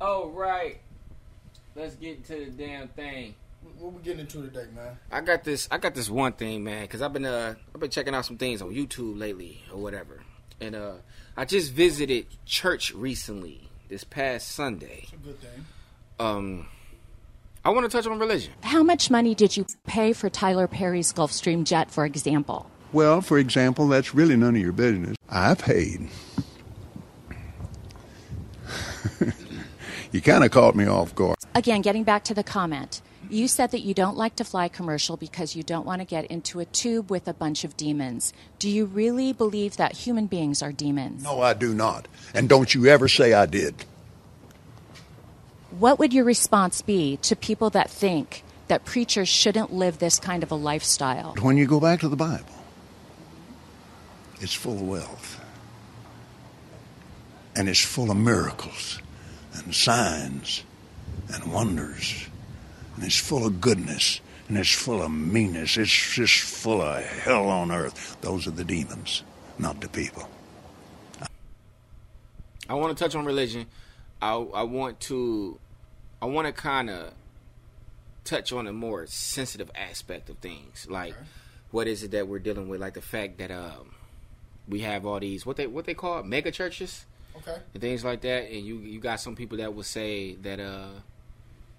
Oh right. Let's get to the damn thing. What we getting into today, man? I got this. I got this one thing, man, because I've been uh I've been checking out some things on YouTube lately or whatever, and uh I just visited church recently this past Sunday. It's a good thing. Um, I want to touch on religion. How much money did you pay for Tyler Perry's Gulfstream jet, for example? Well, for example, that's really none of your business. I paid. you kind of caught me off guard. Again, getting back to the comment, you said that you don't like to fly commercial because you don't want to get into a tube with a bunch of demons. Do you really believe that human beings are demons? No, I do not. And don't you ever say I did. What would your response be to people that think that preachers shouldn't live this kind of a lifestyle? When you go back to the Bible, it's full of wealth. And it's full of miracles and signs and wonders. And it's full of goodness. And it's full of meanness. It's just full of hell on earth. Those are the demons, not the people. I want to touch on religion. I I want to I want to kind of touch on a more sensitive aspect of things, like what is it that we're dealing with, like the fact that um we have all these what they what they call it, mega churches Okay. and things like that, and you you got some people that will say that uh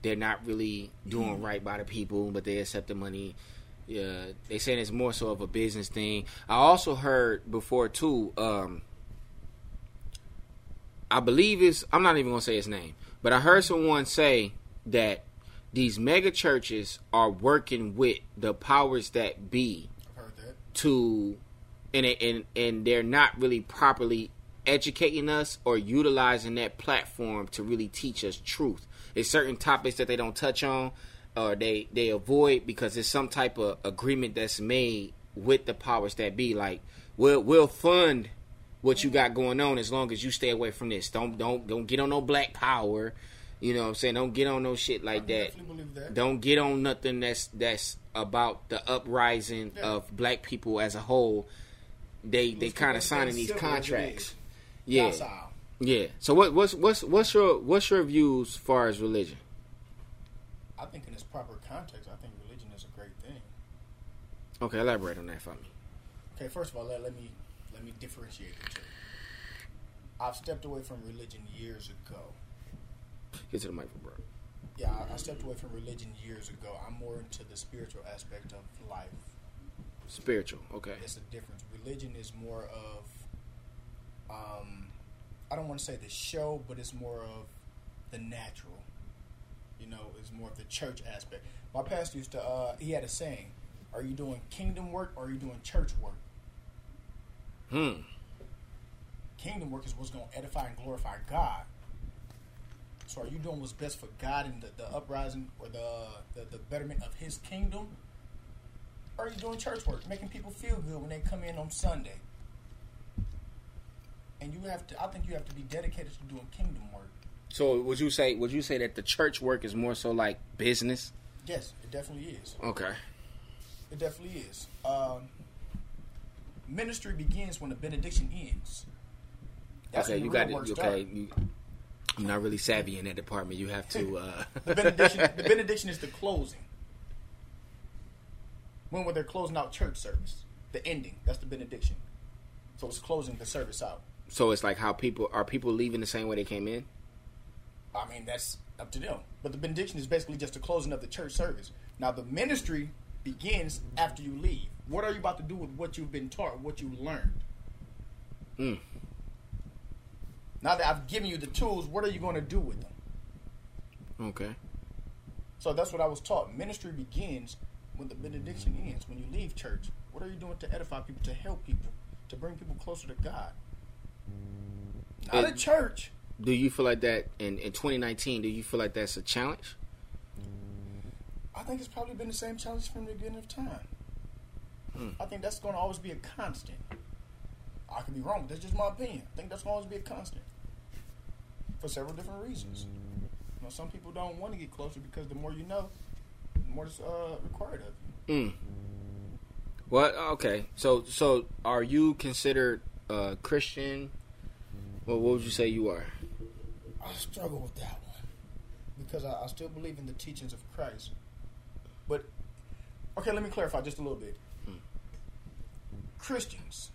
they're not really doing right by the people, but they accept the money. Yeah, they saying it's more so of a business thing. I also heard before too. Um, I believe it's. I'm not even gonna say his name, but I heard someone say that these mega churches are working with the powers that be heard that. to and and and they're not really properly educating us or utilizing that platform to really teach us truth. There's certain topics that they don't touch on or they they avoid because there's some type of agreement that's made with the powers that be. Like we'll we'll fund what you got going on as long as you stay away from this. Don't don't don't get on no black power. You know what I'm saying? Don't get on no shit like that. that. Don't get on nothing that's that's about the uprising Yeah. of black people as a whole. They they kind of signing these contracts. Yeah, Docile. yeah. So what what's what's what's your what's your views as far as religion? I think in its proper context, I think religion is a great thing. Okay, elaborate on that for me. Okay, first of all, let, let me let me differentiate the two. I've stepped away from religion years ago. Get to the mic, bro. Yeah, I, I stepped away from religion years ago. I'm more into the spiritual aspect of life. Spiritual. Okay. It's a difference. Religion is more of, um, I don't want to say the show, but it's more of the natural. You know, it's more of the church aspect. My pastor used to, uh, he had a saying: "Are you doing kingdom work or are you doing church work?" Hmm. Kingdom work is what's going to edify and glorify God. So, are you doing what's best for God and the, the uprising or the, the the betterment of His kingdom? Or are you doing church work, making people feel good when they come in on Sunday? And you have to, I think you have to be dedicated to doing kingdom work. So would you say would you say that the church work is more so like business? Yes, it definitely is. Okay. It definitely is. Um, ministry begins when the benediction ends. That's okay, you got it. Okay. You, I'm not really savvy in that department. You have to. Uh, The benediction, the benediction is the closing. When when they're closing out church service, the ending. That's the benediction. So it's closing the service out. So it's like how people are people leaving the same way they came in. I mean, that's up to them. But the benediction is basically just the closing of the church service. Now, the ministry begins after you leave. What are you about to do with what you've been taught, what you learned? Mm. Now that I've given you the tools, what are you going to do with them? Okay. So that's what I was taught. Ministry begins when the benediction ends. When you leave church, what are you doing to edify people, to help people, to bring people closer to God? Not a church. Do you feel like that in, in 2019? Do you feel like that's a challenge? I think it's probably been the same challenge from the beginning of time. I think that's going to always be a constant. I could be wrong, but that's just my opinion. I think that's going to always be a constant for several different reasons. You know, some people don't want to get closer because the more you know, the more is uh, required of you. Mm. What? Okay. So so are you considered uh, Christian? Well, what would you say you are? I struggle with that one. because I, I still believe in the teachings of Christ. But okay, let me clarify just a little bit. Christians.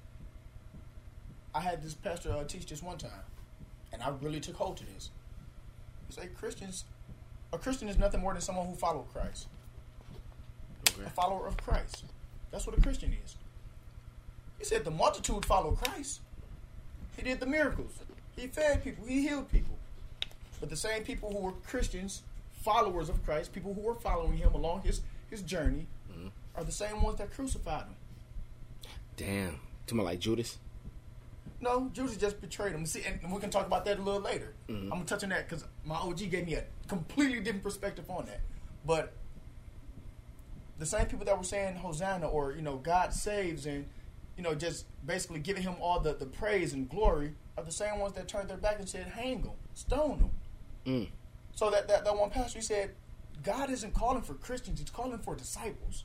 I had this pastor uh, teach this one time, and I really took hold to this. He said Christians, a Christian is nothing more than someone who follows Christ, Okay. a follower of Christ. That's what a Christian is. He said the multitude follow Christ. He did the miracles. He fed people. He healed people. But the same people who were Christians, followers of Christ, people who were following him along his, his journey, mm-hmm. are the same ones that crucified him. Damn. To me like Judas. No, Judas just betrayed him. See, and we can talk about that a little later. Mm-hmm. I'm gonna touch on that because my OG gave me a completely different perspective on that. But the same people that were saying Hosanna or you know God saves and you know just basically giving him all the, the praise and glory are the same ones that turned their back and said hang him, stone him. Mm. So that, that that one pastor he said God isn't calling for Christians; He's calling for disciples.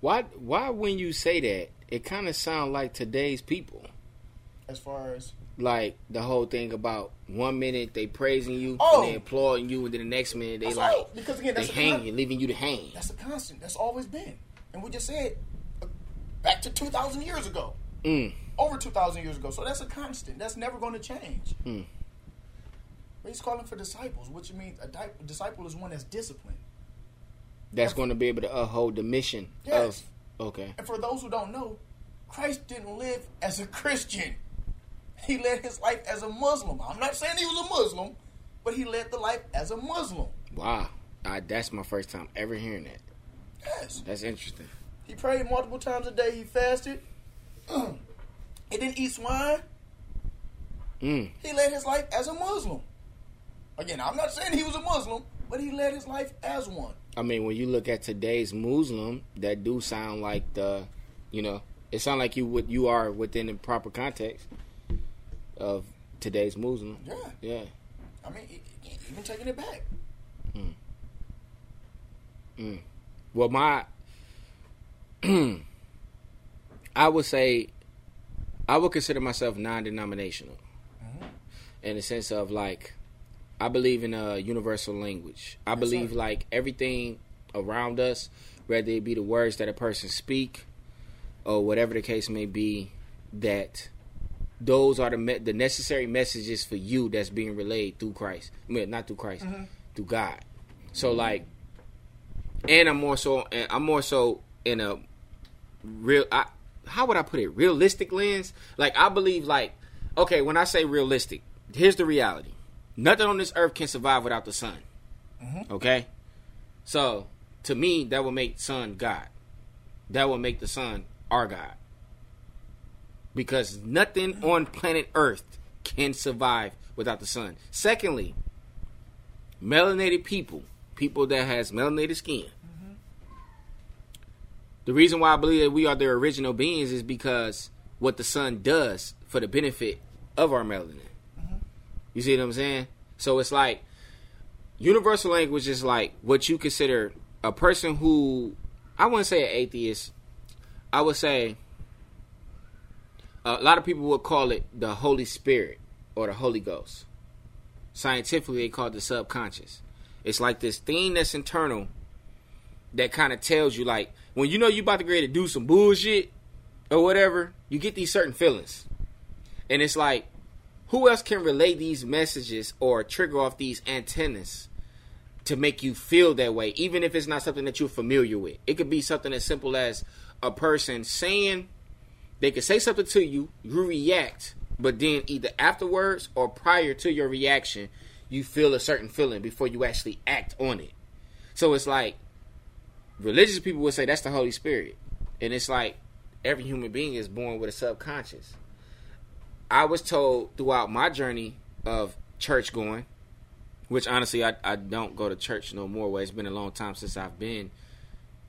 Why why when you say that, it kind of sound like today's people. As far as Like the whole thing about one minute they praising you Oh. and they applauding you, and then the next minute they like all- because again, they that's a hang con- you, leaving you to hang. That's a constant. That's always been. And we just said back to 2,000 years ago. Mm. Over 2,000 years ago. So that's a constant. That's never going to change. Mm. But he's calling for disciples, which means a di- disciple is one that's disciplined. That's going to be able to uphold the mission Yes. of okay. And for those who don't know, Christ didn't live as a Christian. He led his life as a Muslim. I'm not saying he was a Muslim, but he led the life as a Muslim. Wow, I, that's my first time ever hearing that. Yes. That's interesting. He prayed multiple times a day. He fasted. he didn't eat swine. Mm. He led his life as a Muslim. Again, I'm not saying he was a Muslim, but he led his life as one. I mean, when you look at today's Muslim, that do sound like the, you know, it sound like you would you are within the proper context of today's Muslim. Yeah. Yeah. I mean, even taking it back. Hmm. Mm. Well, my, I would say, I would consider myself non-denominational, mm-hmm. in the sense of like, I believe in a universal language. I believe sir. like everything around us, whether it be the words that a person speak, or whatever the case may be, that those are the me- the necessary messages for you that's being relayed through Christ. I mean, not through Christ, mm-hmm. through God. So mm-hmm. like, and I'm more so, and I'm more so in a real. I, how would I put it? Realistic lens. Like I believe, like okay, when I say realistic, here's the reality: nothing on this earth can survive without the sun. Mm-hmm. Okay, so to me, that would make sun God. That would make the sun our God. Because nothing mm-hmm. on planet Earth can survive without the sun. Secondly, melanated people, people that has melanated skin. The reason why I believe that we are the original beings is because what the sun does for the benefit of our melanin. Mm-hmm. You see what I'm saying? So it's like universal language is like what you consider a person who I wouldn't say an atheist. I would say a lot of people would call it the Holy Spirit or the Holy Ghost. Scientifically, they call it the subconscious. It's like this thing that's internal that kind of tells you, like, when you know you about to get to do some bullshit or whatever, you get these certain feelings. And it's like, who else can relay these messages or trigger off these antennas to make you feel that way, even if it's not something that you're familiar with? It could be something as simple as a person saying, they could say something to you, you react, but then either afterwards or prior to your reaction, you feel a certain feeling before you actually act on it. So it's like religious people would say that's the Holy Spirit. And it's like every human being is born with a subconscious. I was told throughout my journey of church going, which honestly I, I don't go to church no more. Well, it's been a long time since I've been.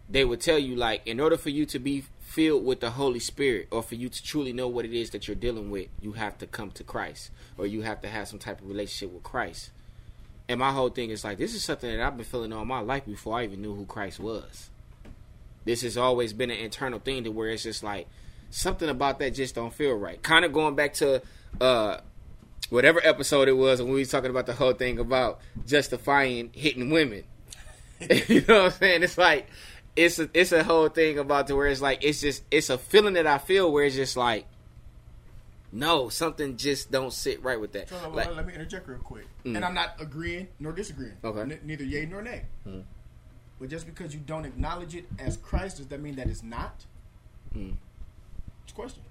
They would tell you like in order for you to be filled with the Holy Spirit or for you to truly know what it is that you're dealing with, you have to come to Christ or you have to have some type of relationship with Christ. And my whole thing is like this is something that I've been feeling all my life before I even knew who Christ was. This has always been an internal thing to where it's just like something about that just don't feel right. Kind of going back to uh whatever episode it was when we was talking about the whole thing about justifying hitting women. you know what I'm saying? It's like it's a, it's a whole thing about to where it's like it's just it's a feeling that I feel where it's just like no something just don't sit right with that. So, uh, Like, let me interject real quick. And I'm not agreeing nor disagreeing. Okay. N- neither yay nor nay. But just because you don't acknowledge it as Christ, does that mean that it's not? It's a question.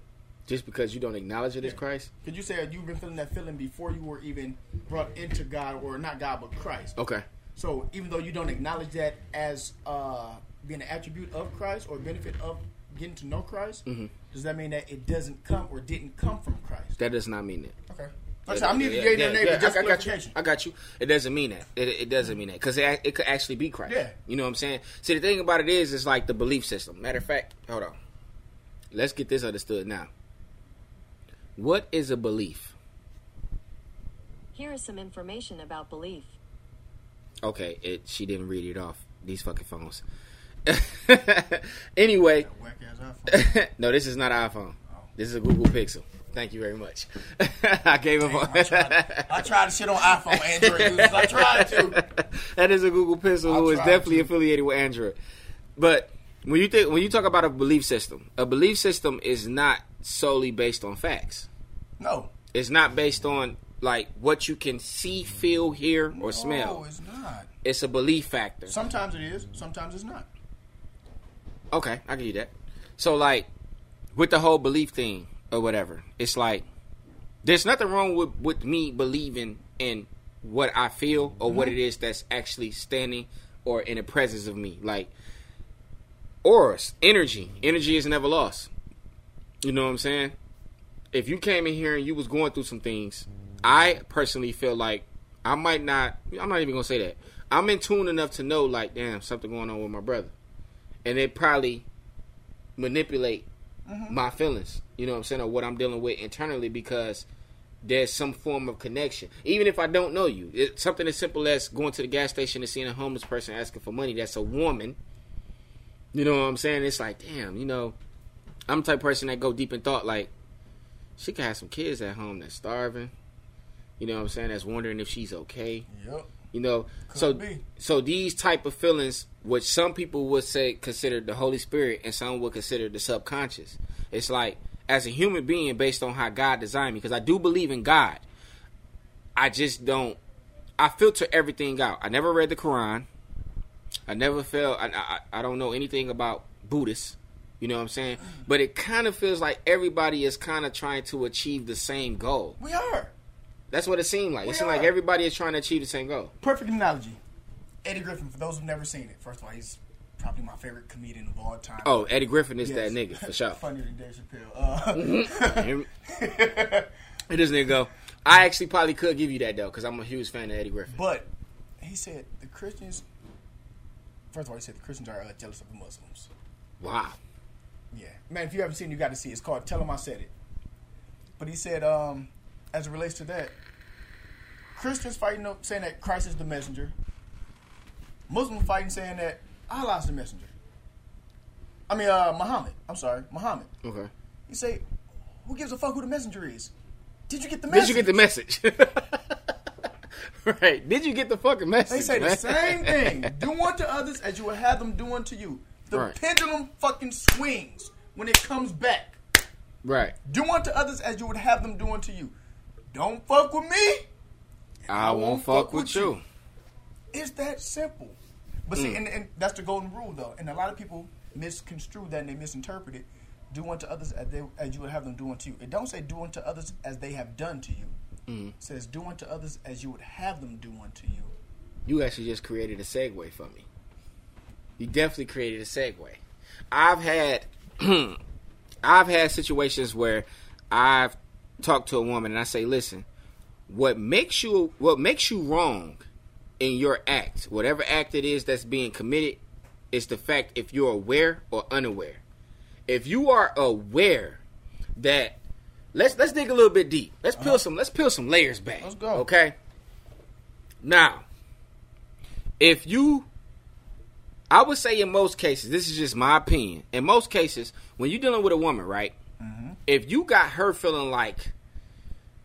just because you don't acknowledge it as Christ. Because you said you've been feeling that feeling before you were even brought into God, or not God, but Christ. Okay. So even though you don't acknowledge that as uh, being an attribute of Christ or benefit of getting to know Christ, Mm-hmm. does that mean that it doesn't come or didn't come from Christ? That does not mean it. Okay. Like I said, I'm neither Yeah, yay yeah, nor nay, yeah, but just I, I got you. I got you. It doesn't mean that. It, it doesn't mean that because it, it could actually be Christ. Yeah. You know what I'm saying? See, the thing about it is, it's like the belief system. Matter of fact, hold on. Let's get this understood now. What is a belief? Here is some information about belief. Okay, it. She didn't read it off. These fucking phones. anyway, Whack ass iPhone. no, this is not an iPhone. Oh. This is a Google Pixel. Thank you very much. I gave him. I tried, I tried to shit on iPhone Android users. I tried to. that is a Google Pixel who I is tried definitely to. affiliated with Android. But when you think when you talk about a belief system, a belief system is not solely based on facts. No. It's not based on like what you can see, feel, hear, or No, smell. No, it's not. It's a belief factor. Sometimes it is. Sometimes it's not. Okay, I give you that. So like with the whole belief thing or whatever, it's like there's nothing wrong with with me believing in what I feel or what mm-hmm. it is that's actually standing or in the presence of me. Like auras, energy. Energy is never lost. You know what I'm saying? If you came in here and you was going through some things, I personally feel like I might not I'm not even gonna say that. I'm in tune enough to know like, damn, something going on with my brother and they probably manipulate mm-hmm. my feelings. You know what I'm saying, or what I'm dealing with internally because there's some form of connection. Even if I don't know you, it's something as simple as going to the gas station and seeing a homeless person asking for money. That's a woman. You know what I'm saying? It's like, damn, you know, I'm the type of person that go deep in thought. Like, she could have some kids at home that's starving. You know what I'm saying? That's wondering if she's okay. Yep. You know, so be. so these type of feelings, which some people would say consider the Holy Spirit, and some would consider the subconscious. It's like as a human being, based on how God designed me, because I do believe in God. I just don't. I filter everything out. I never read the Quran. I never felt. I, I I don't know anything about Buddhists. You know what I'm saying? Mm. But it kind of feels like everybody is kind of trying to achieve the same goal. We are. That's what it seemed like. It seemed like everybody is trying to achieve the same goal. Perfect analogy. Eddie Griffin, for those who've never seen it, first of all, he's probably my favorite comedian of all time. Oh, Eddie Griffin is Yes. that nigga for sure. Funnier than Dave Chappelle. Uh, It doesn't even go. I actually probably could give you that though, because I'm a huge fan of Eddie Griffin. but he said the Christians. First of all, he said the Christians are uh, jealous of the Muslims. Wow. Yeah, man. If you haven't seen, it, you got to see. it. It's called Tell Him I Said It." But he said, um, as it relates to that, Christians fighting up saying that Christ is the messenger. Muslims fighting saying that Allah's the messenger. I mean, uh, Muhammad. I'm sorry, Muhammad. Okay. You say, who gives a fuck who the messenger is? Did you get the message? Did you get the message? right. Did you get the fucking message? They say the same thing. Do unto others as you would have them do unto you. The Right. pendulum fucking swings when it comes back. Right. Do unto others as you would have them do unto you. Don't fuck with me. I, won't fuck, with you. It's that simple. But Mm. see, and, and that's the golden rule, though. And a lot of people misconstrue that and they misinterpret it. Do unto others as, they, as you would have them do unto you. It don't say do unto others as they have done to you. Mm. It says do unto others as you would have them do unto you. You actually just created a segue for me. You definitely created a segue. I've had I've had situations where I've talked to a woman and I say, "Listen, what makes you what makes you wrong in your act, whatever act it is that's being committed, is the fact if you're aware or unaware. If you are aware that let's let's dig a little bit deep. Let's peel uh-huh. some let's peel some layers back. Let's go. Okay. Now, if you I would say in most cases, this is just my opinion. In most cases, when you're dealing with a woman, right? Mm-hmm. If you got her feeling like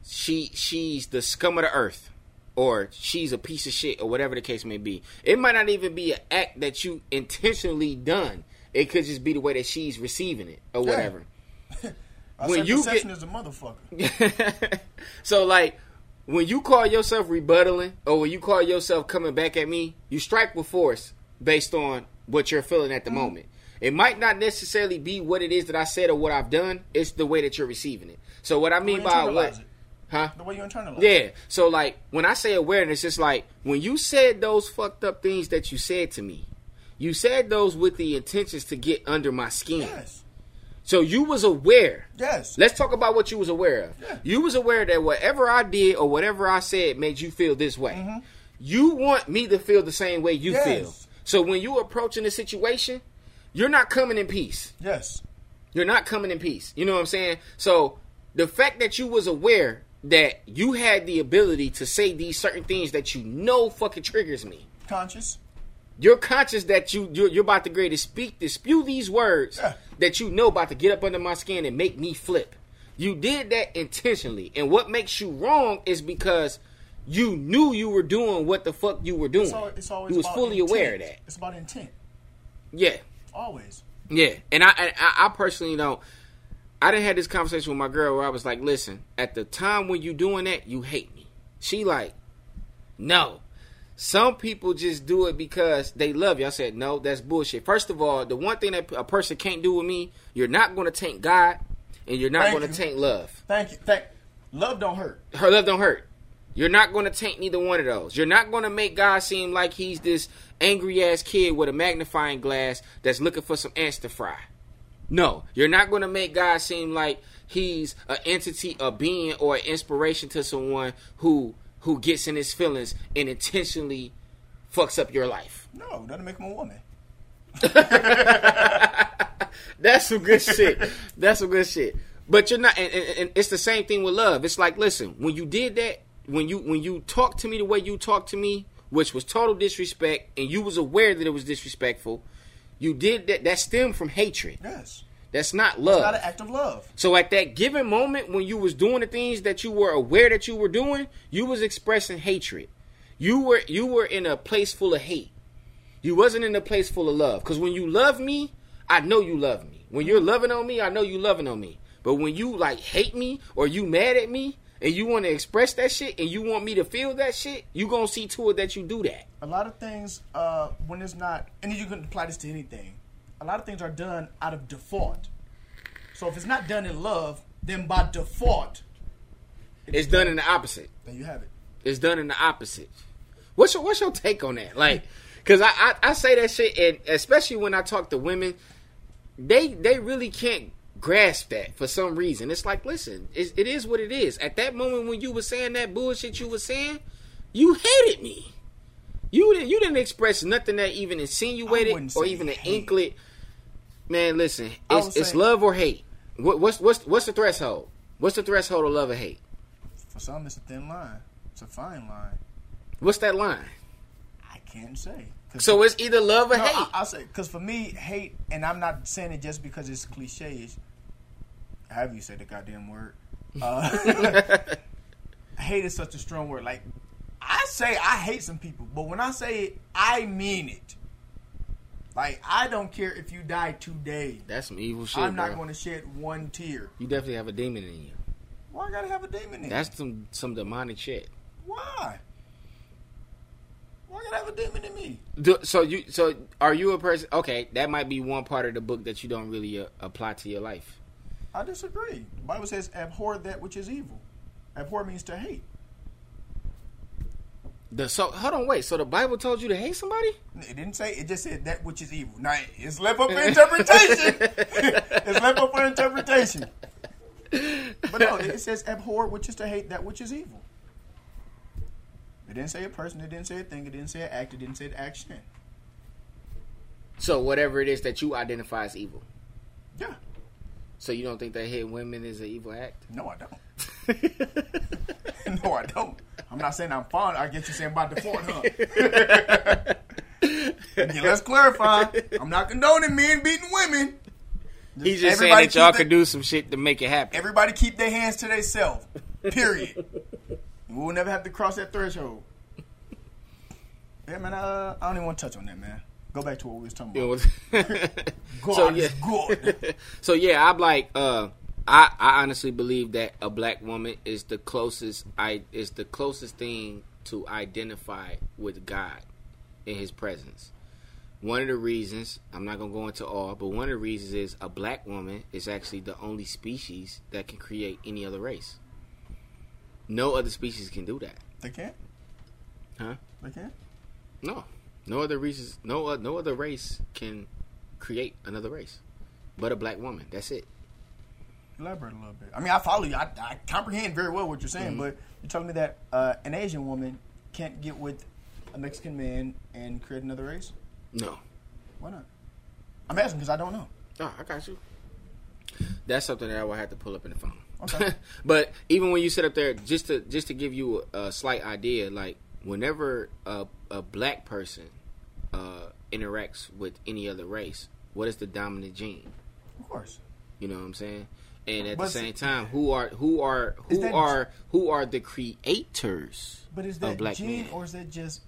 she she's the scum of the earth or she's a piece of shit or whatever the case may be. It might not even be an act that you intentionally done. It could just be the way that she's receiving it or whatever. I When said you get- is a motherfucker. so like when you call yourself rebuttaling or when you call yourself coming back at me, you strike with force based on what you're feeling at the Mm-hmm. moment. It might not necessarily be what it is that I said or what I've done. It's the way that you're receiving it. So what I mean by what, it. Huh? The way you internalize. Yeah. So like when I say awareness, it's like when you said those fucked up things that you said to me, you said those with the intentions to get under my skin. Yes. So you was aware. Yes. Let's talk about what you was aware of. Yeah. You was aware that whatever I did or whatever I said made you feel this way. Mm-hmm. You want me to feel the same way you Yes. feel. So when you approaching the situation, you're not coming in peace. Yes. You're not coming in peace. You know what I'm saying? So the fact that you was aware that you had the ability to say these certain things that you know fucking triggers me. Conscious. You're conscious that you you're, you're about to grade to speak to spew these words Yeah. that you know about to get up under my skin and make me flip. You did that intentionally, and what makes you wrong is because you knew you were doing what the fuck you were doing. It's, al- it's always you was fully intent. aware of that. It's about intent. Yeah, Always. yeah, and I, and I, I personally don't. I didn't have this conversation with my girl where I was like, "Listen, at the time when you doing that, you hate me." She like, "No." Some people just do it because they love you. I said, "No, that's bullshit." First of all, the one thing that a person can't do with me, you're not going to taint God, and you're not going to taint love. Thank you. Thank. Love don't hurt. Her love don't hurt. You're not going to taint neither one of those. You're not going to make God seem like he's this angry ass kid with a magnifying glass that's looking for some ants to fry. No, you're not going to make God seem like he's an entity, a being, or an inspiration to someone who who gets in his feelings and intentionally fucks up your life. No, doesn't make him a woman. That's some good shit. That's some good shit. But you're not, and, and, and it's the same thing with love. It's like, listen, when you did that, when you when you talked to me the way you talked to me, which was total disrespect, and you was aware that it was disrespectful, you did that. That stemmed from hatred. Yes. That's not love. It's not an act of love. So at that given moment when you was doing the things that you were aware that you were doing, you was expressing hatred. You were you were in a place full of hate. You wasn't in a place full of love. Cause when you love me, I know you love me. When you're loving on me, I know you loving on me. But when you like hate me or you mad at me and you want to express that shit and you want me to feel that shit, you gonna see to it that you do that. A lot of things, uh, when it's not, and you can apply this to anything. A lot of things are done out of default. So if it's not done in love, then by default, It's done in the opposite. there you have it. It's done in the opposite. What's your What's your take on that? Like, cause I, I I say that shit, and especially when I talk to women, they they really can't grasp that for some reason. It's like, listen, it, it is what it is. At that moment when you were saying that bullshit you were saying, you hated me. You didn't you didn't express nothing that even insinuated or even an inklet. Man, listen, it's it's love or hate. What, what's what's what's the threshold? What's the threshold of love or hate? For some, it's a thin line. It's a fine line. What's that line? I can't say. So it's either love or No, hate. I, I'll say because for me, hate, and I'm not saying it just because it's cliche. Have you said the goddamn word? Uh, hate is such a strong word. Like I say, I hate some people, but when I say it, I mean it. Like I don't care if you die today. That's some evil shit, I'm not bro. going to shed one tear. You definitely have a demon in you. Why I gotta have a demon in? That's some some demonic shit. why. Why I gotta have a demon in me? Do, so you so are you a person? Okay, that might be one part of the book that you don't really uh, apply to your life. I disagree. The Bible says, "Abhor that which is evil." Abhor means to hate. The so hold on, wait. So the Bible told you to hate somebody? It didn't say. It just said that which is evil. Now it's left up for interpretation. it's left up for interpretation. But no, it says abhor, which is to hate that which is evil. It didn't say a person. It didn't say a thing. It didn't say an act. It didn't say an action. So whatever it is that you identify as evil. Yeah. So you don't think that hitting women is an evil act? No, I don't. no, I don't. I'm not saying I'm fond. I get you saying by default, huh? yeah, let's clarify. I'm not condoning men beating women. He's just saying that y'all could do some shit to make it happen. Everybody keep their hands to themselves. Period. we'll never have to cross that threshold. Yeah, man. Uh, I don't even want to touch on that, man. Go back to what we was talking about. God so good. so yeah, I'm like, uh, I I honestly believe that a black woman is the closest I is the closest thing to identify with God in His presence. One of the reasons I'm not gonna go into all, but one of the reasons is a black woman is actually the only species that can create any other race. No other species can do that, They can't. huh? They can't. No, no other reasons. No, no other race can create another race, but a black woman. That's it. Elaborate a little bit. I mean, I follow you. I, I comprehend very well what you're saying, Mm-hmm. but you're telling me that uh, an Asian woman can't get with a Mexican man and create another race? No. Why not? I'm asking because I don't know. Oh, I got you. That's something that I will have to pull up in the phone. Okay. but even when you sit up there, just to just to give you a, a slight idea, like whenever a, a black person uh, interacts with any other race, what is the dominant gene? Of course. You know what I'm saying? And at But the same time, who are who are who that- are who are the creators But is of that black gene men? or is that just,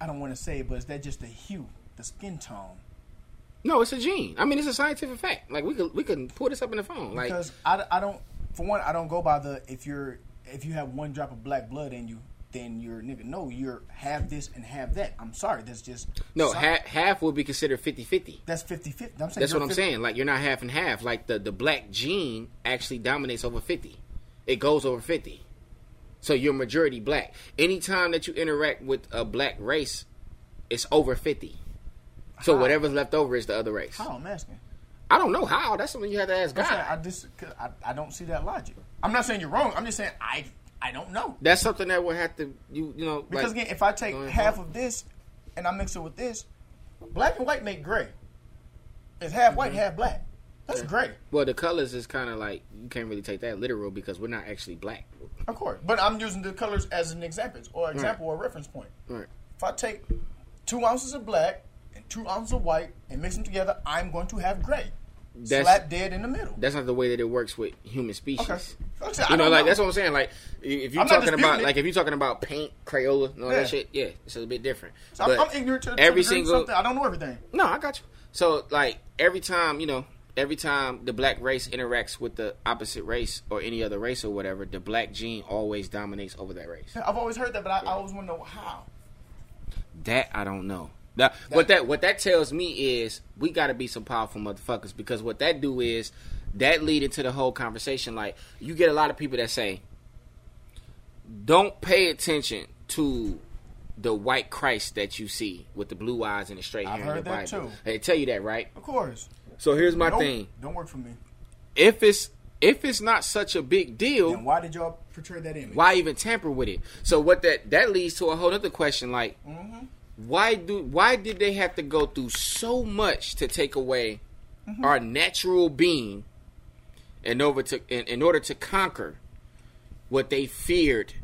I don't want to say but is that just the hue, the skin tone? No, it's a gene. I mean, it's a scientific fact. Like we could we could pull this up in the phone. Like Because I, I don't, for one, I don't go by the, if you're, if you have one drop of black blood in you, then you're nigga. No, you're have this and have that. I'm sorry, that's just no, half half would be considered 50-50. That's 50 50. That's what I'm saying. Like you're not half and half. Like the the black gene actually dominates over fifty. It goes over fifty. So you're majority black. Anytime that you interact with a black race, it's over fifty. So How? whatever's left over is the other race. How I'm asking. I don't know how. That's something you have to ask God. I just, I, I don't see that logic. I'm not saying you're wrong. I'm just saying I, I don't know. That's something that would have to you you know Because like, again, if I take half of this and I mix it with this, black and white make gray. It's half white, Mm-hmm. half black. That's gray, well the colors is kind of like you can't really take that literal because we're not actually black. of course. But I'm using the colors as an example, or example, or reference point. Right. If I take two ounces of black and two ounces of white and mix them together, I'm going to have gray. That's- Slap dead in the middle. That's not the way that it works with human species. Okay. I You know, like know. that's what I'm saying. Like if you're I'm talking about it. like if you're talking about paint, Crayola, and all Yeah. that shit, yeah, it's a bit different. So I'm, I'm ignorant to, to every single something. I don't know everything. no, I got you. So like every time you know, every time the black race interacts with the opposite race or any other race or whatever, the black gene always dominates over that race. I've always heard that, but I, I always want to know how. That I don't know. That, what that what that tells me is we got to be some powerful motherfuckers because what that do is that lead into the whole conversation. Like you get a lot of people that say, "Don't pay attention to the white Christ that you see with the blue eyes and the straight hair I've in the heard that Bible." too. They tell you that, right? Of course. So here's my Don't, thing: don't work for me. if it's if it's not such a big deal, And why did y'all portray that image? why even tamper with it? So what that that leads to a whole other question like Mm-hmm. Why do why did they have to go through so much to take away Mm-hmm. our natural being in order to in, in order to conquer what they feared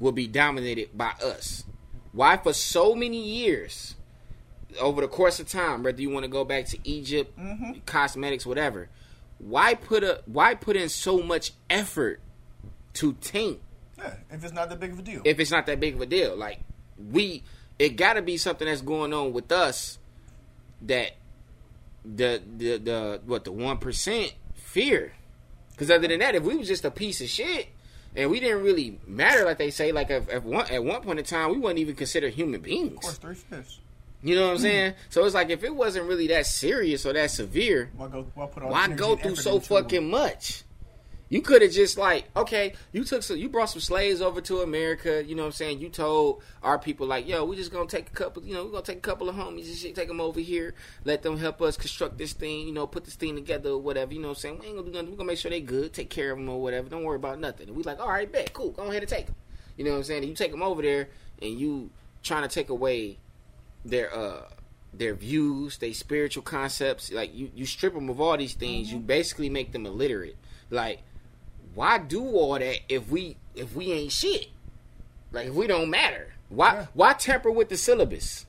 will be dominated by us? Why for so many years over the course of time, whether you want to go back to Egypt, Mm-hmm. cosmetics, whatever, why put a why put in so much effort to taint Yeah, if it's not that big of a deal. if it's not that big of a deal. Like we, it got to be something that's going on with us that the the the what the one percent fear. Because other than that, if we was just a piece of shit and we didn't really matter, like they say, like at, at one at one point in time, we wasn't even considered human beings. of course, three fifths. You know what I'm mm-hmm. saying? So it's like if it wasn't really that serious or that severe, Why go? Why put all why go through so into- fucking much? You could have just like, okay, you took some, you brought some slaves over to America. You know what I'm saying? You told our people like, yo, we just gonna take a couple, you know, we're gonna take a couple of homies and shit, take them over here, let them help us construct this thing, you know, put this thing together or whatever. You know what I'm saying? We ain't gonna do nothing. We're gonna make sure they good, take care of them or whatever. Don't worry about nothing. And we like, all right, bet, cool, go ahead and take them. You know what I'm saying? And you take them over there and you trying to take away their uh their views, their spiritual concepts. Like you, you strip them of all these things. You basically make them illiterate. Like, why do all that if we if we ain't shit? Like if we don't matter, why Yeah. why tamper with the syllabus?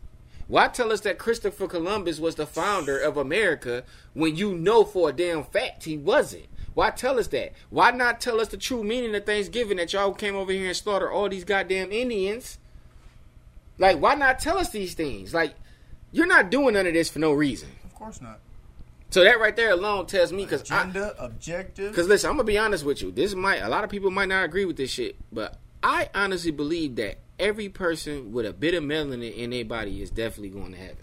Why tell us that Christopher Columbus was the founder of America when you know for a damn fact he wasn't? Why tell us that? Why not tell us the true meaning of Thanksgiving that y'all came over here and slaughtered all these goddamn Indians? Like, why not tell us these things? Like, you're not doing none of this for no reason. Of course not. So that right there alone tells me because Agenda, objective. because listen, I'm gonna be honest with you. This might a lot of people might not agree with this shit, but I honestly believe that every person with a bit of melanin in their body is definitely going to heaven.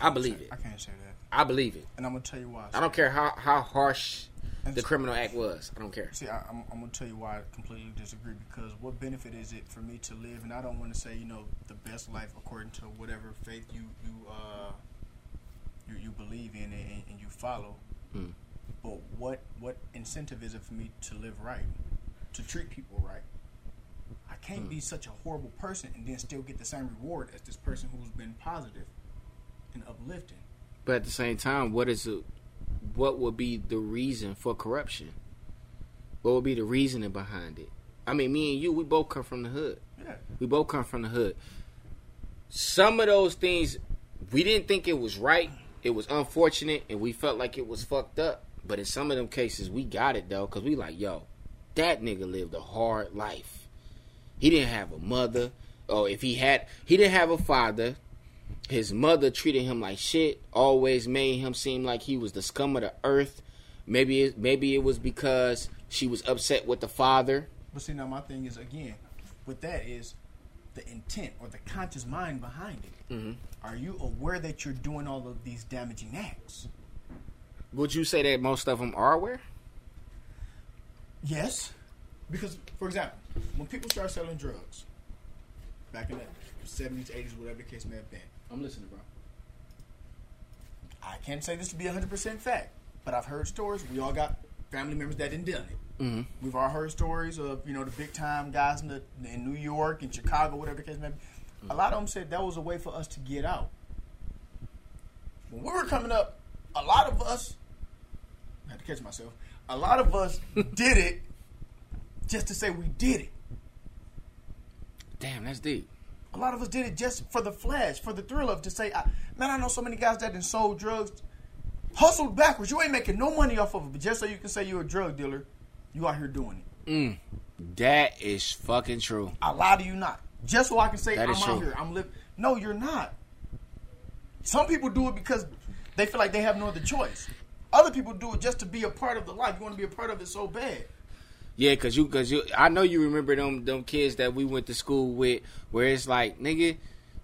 I believe it. I can't say that. I believe it. And I'm gonna tell you why. I don't care how how harsh the criminal act was. I don't care. See, I, I'm, I'm gonna tell you why I completely disagree. Because what benefit is it for me to live? And I don't want to say you know the best life according to whatever faith you you uh you, you believe in and, and you follow. Mm. But what what incentive is it for me to live right, to treat people right? I can't be such a horrible person and then still get the same reward as this person who's been positive and uplifting. But at the same time, what is it? What would be the reason for corruption? What would be the reasoning behind it? I mean, me and you, we both come from the hood. Yeah. We both come from the hood. Some of those things we didn't think it was right. It was unfortunate, and we felt like it was fucked up. But in some of them cases, we got it though, cause we like, yo, that nigga lived a hard life. He didn't have a mother, or if he had, he didn't have a father. His mother treated him like shit. Always made him seem like he was the scum of the earth. Maybe, it, maybe it was because she was upset with the father. But see, now my thing is again, with that is the intent or the conscious mind behind it. Mhm. Are you aware that you're doing all of these damaging acts? Would you say that most of them are aware? Yes, because for example, when people start selling drugs back in the seventies, eighties, whatever the case may have been, I'm listening, bro. I can't say this to be hundred percent fact, but I've heard stories. We all got family members that didn't done it. Mm-hmm. We've all heard stories of you know the big time guys in, the, in New York and Chicago, whatever the case may be. A lot of them said that was a way for us to get out. When we were coming up, a lot of us, I had to catch myself. A lot of us did it just to say we did it. Damn, that's deep. A lot of us did it just for the flash, for the thrill of to say, I, man, I know so many guys that done sold drugs, hustled backwards. You ain't making no money off of it, but just so you can say you're a drug dealer, you out here doing it. Mm, that is fucking true. I lie to you not. Just so I can say That I'm out true. here. I'm living. No, you're not. Some people do it because they feel like they have no other choice. Other people do it just to be a part of the life. You want to be a part of it so bad. Yeah, cause you, cause you, I know you remember them, them kids that we went to school with, where it's like, nigga,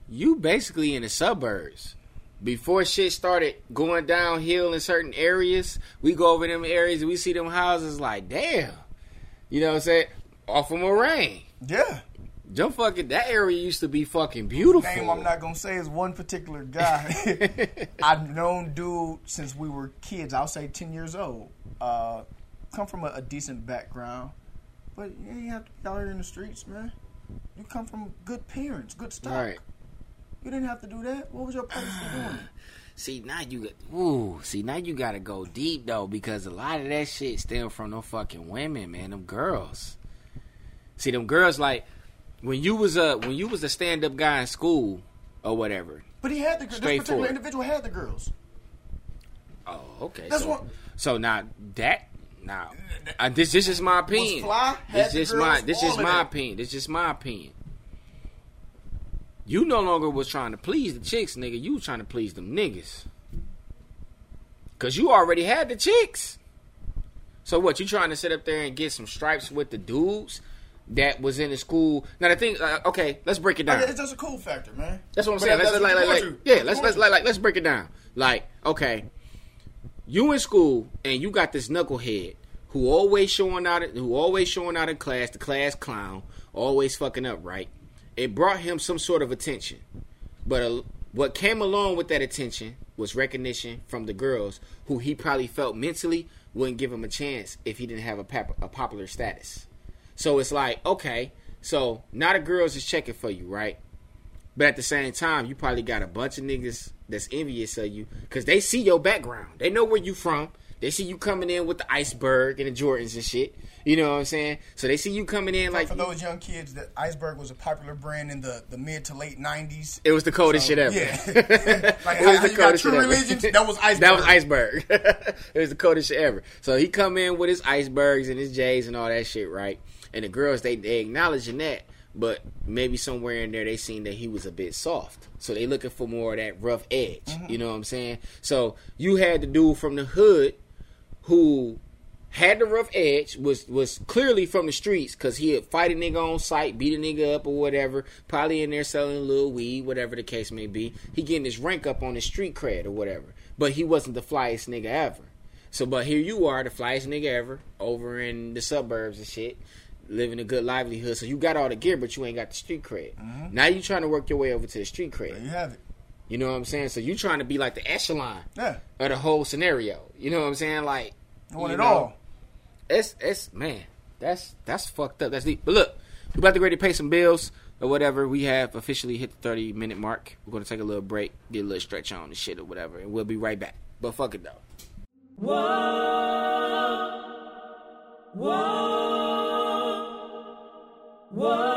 you basically in the suburbs. Before shit started going downhill in certain areas, we go over them areas and we see them houses like, damn, you know what I'm saying? Off of Moraine. Yeah. Them fucking, that area used to be fucking beautiful. Name I'm not gonna say is one particular guy. I've known dude since we were kids. I'll say ten years old. Uh, come from a, a decent background, but you ain't have to be out here in the streets, man. You come from good parents, good stock. Right. You didn't have to do that. What was your purpose for doing it? See now you got ooh. See now you gotta go deep though because a lot of that shit stem from them fucking women, man. Them girls. See them girls like when you was a when you was a stand up guy in school or whatever. But he had the girls. This particular individual had the girls. Oh, okay. That's so, what- so now that now uh, this this is my opinion. fly, this is my this is my opinion. This is my opinion. You no longer was trying to please the chicks, nigga. You was trying to please them niggas. Cause you already had the chicks. So what? You trying to sit up there and get some stripes with the dudes that was in the school? Now the thing, uh, okay, let's break it down. It's just a cool factor, man. That's what I'm But saying. that- Let's that's like, like, like, yeah, let's let's like, like let's break it down. Like, okay, you in school and you got this knucklehead who always showing out, who always showing out in class, the class clown, always fucking up, right? It brought him some sort of attention, but uh, what came along with that attention was recognition from the girls who he probably felt mentally wouldn't give him a chance if he didn't have a, pap- a popular status. So it's like, okay, so now the girls is checking for you, right? But at the same time, you probably got a bunch of niggas that's envious of you because they see your background. They know where you from. They see you coming in with the iceberg and the Jordans and shit. You know what I'm saying? So they see you coming in like for those young kids, that Iceberg was a popular brand in the, the mid to late '90s. it was the coldest shit ever. Yeah, like It how, was how the you got coldest true shit ever. religions. That was Iceberg. That was iceberg. it was the coldest shit ever. So he come in with his icebergs and his J's and all that shit, right? And the girls they they acknowledging that, but maybe somewhere in there they seen that he was a bit soft. So they looking for more of that rough edge. Mm-hmm. You know what I'm saying? So you had the dude from the hood who had the rough edge was was clearly from the streets because he had fight a nigga on site, beat a nigga up or whatever. Probably in there selling a little weed, whatever the case may be. He getting his rank up on his street cred or whatever. But he wasn't the flyest nigga ever. So, but here you are, the flyest nigga ever, over in the suburbs and shit, living a good livelihood. So you got all the gear, but you ain't got the street cred. Mm-hmm. Now you trying to work your way over to the street There you have it. You know what I'm saying? So you're trying to be like the echelon Yeah, of the whole scenario. You know what I'm saying? Like I want it know, all. It's it's man, that's that's fucked up. That's deep. But look, we about to ready to pay some bills or whatever. We have officially hit the thirty minute mark. We're gonna take a little break, get a little stretch on the shit or whatever, and we'll be right back. But fuck it though. The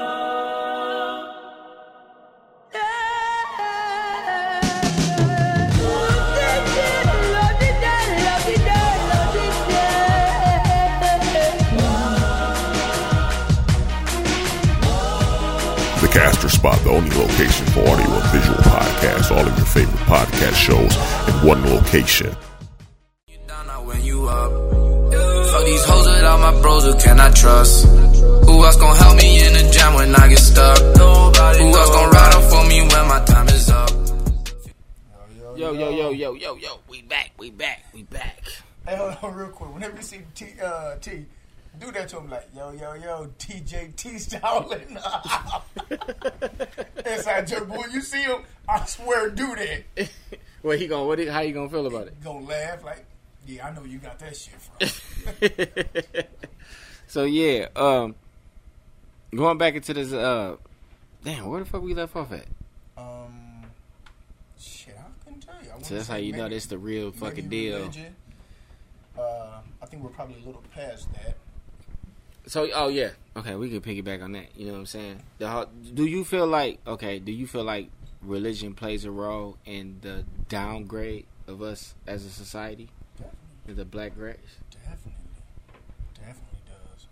Spot, the only location for audio and visual podcasts, all of your favorite podcast shows in one location. down now when you up. Fuck these hoes without my bros, who can I trust? Who else gon' help me in the jam when I get stuck? Nobody. Who else gon' ride up for me when my time is up? Yo yo yo yo yo yo, we back, we back, we back. Hey, hold on, real quick. Whenever you see T, uh, T, do that to him like, yo, yo, yo, TJT styling. Inside joke, when you see him, I swear, do that. Well, he gonna what? He, how you gonna feel about it? Gonna laugh like, yeah, I know you got that shit from. so yeah, um, going back into this. Uh, damn, where the fuck we left off at? um, shit, I couldn't tell you. I So that's how you know maybe- this the real fucking deal. religion. Uh, I think we're probably a little past that. So, oh yeah, okay, we can piggyback on that. You know what I'm saying? The do you feel like okay? Do you feel like religion plays a role in the downgrade of us as a society, Definitely, the black race? definitely, definitely does.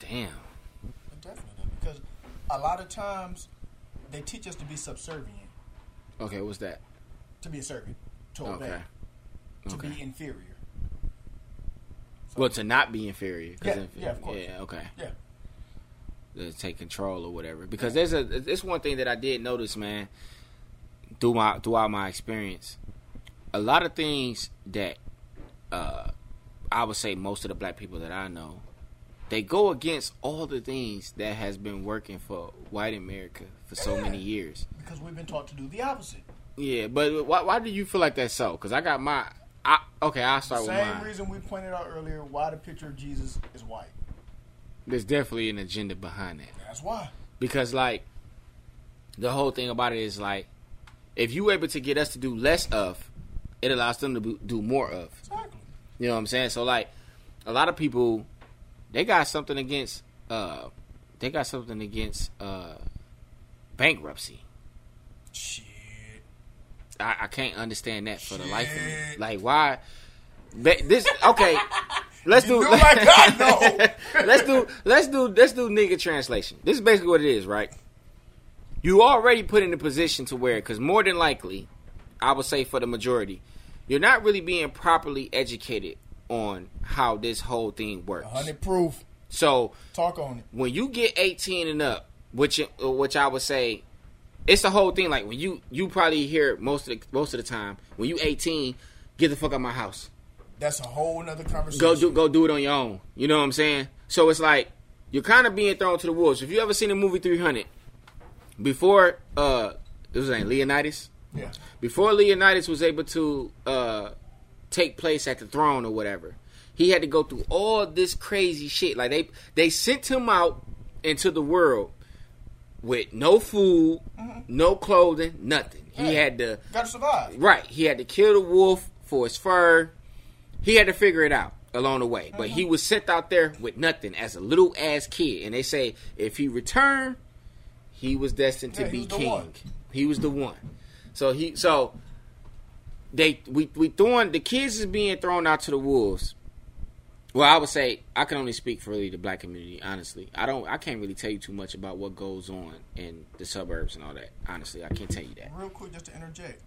Damn. It definitely does because a lot of times they teach us to be subservient, Okay, what's that? to be a servant, to obey, Okay. to Okay. be inferior. Well, to not be inferior. Yeah, inf- yeah, of course. Yeah, okay. Yeah. To take control or whatever. Because there's a it's one thing that I did notice, man, through my throughout my experience. A lot of things that uh I would say most of the black people that I know, they go against all the things that has been working for white America for so many years. Because we've been taught to do the opposite. Yeah, but why, why do you feel like that's so? Because I got my, I, okay, I'll start with Same reason we pointed out earlier why the picture of Jesus is white. There's definitely an agenda behind that. That's why. because like the whole thing about it is like if you able to get us to do less of it allows them to do more of Exactly. you know what i'm saying so like a lot of people they got something against uh they got something against uh bankruptcy Shit. I, I can't understand that for the life of me like why this okay let's do do like I know. let's do let's do let's do nigga translation. This is basically what it is, right? You already put in a position to where, because more than likely, I would say for the majority, you're not really being properly educated on how this whole thing works. Hundred proof. So Talk on it. when you get 18 and up, which uh, which I would say, it's the whole thing. Like when you you probably hear most of the most of the time when you 18, get the fuck out of my house That's a whole nother conversation. go do go do it on your own. You know what I'm saying? So it's like you're kind of being thrown to the wolves. If you ever seen the movie 300, before uh, it was name Leonidas. Yeah. Before Leonidas was able to uh, take place at the throne or whatever, he had to go through all this crazy shit. Like they they sent him out into the world with no food, mm-hmm. no clothing, nothing. He had to Gotta survive. Right. He had to kill the wolf for his fur. he had to figure it out along the way. But he mm-hmm. was sent out there with nothing as a little ass kid, and they say if he returned, he was destined to Yeah, he be king. He was the one. So he so they we we throwing the kids is being thrown out to the wolves. Well, I would say I can only speak for really the black community. Honestly, I don't. I can't really tell you too much about what goes on in the suburbs and all that. Honestly, I can't tell you that. Real quick, just to interject.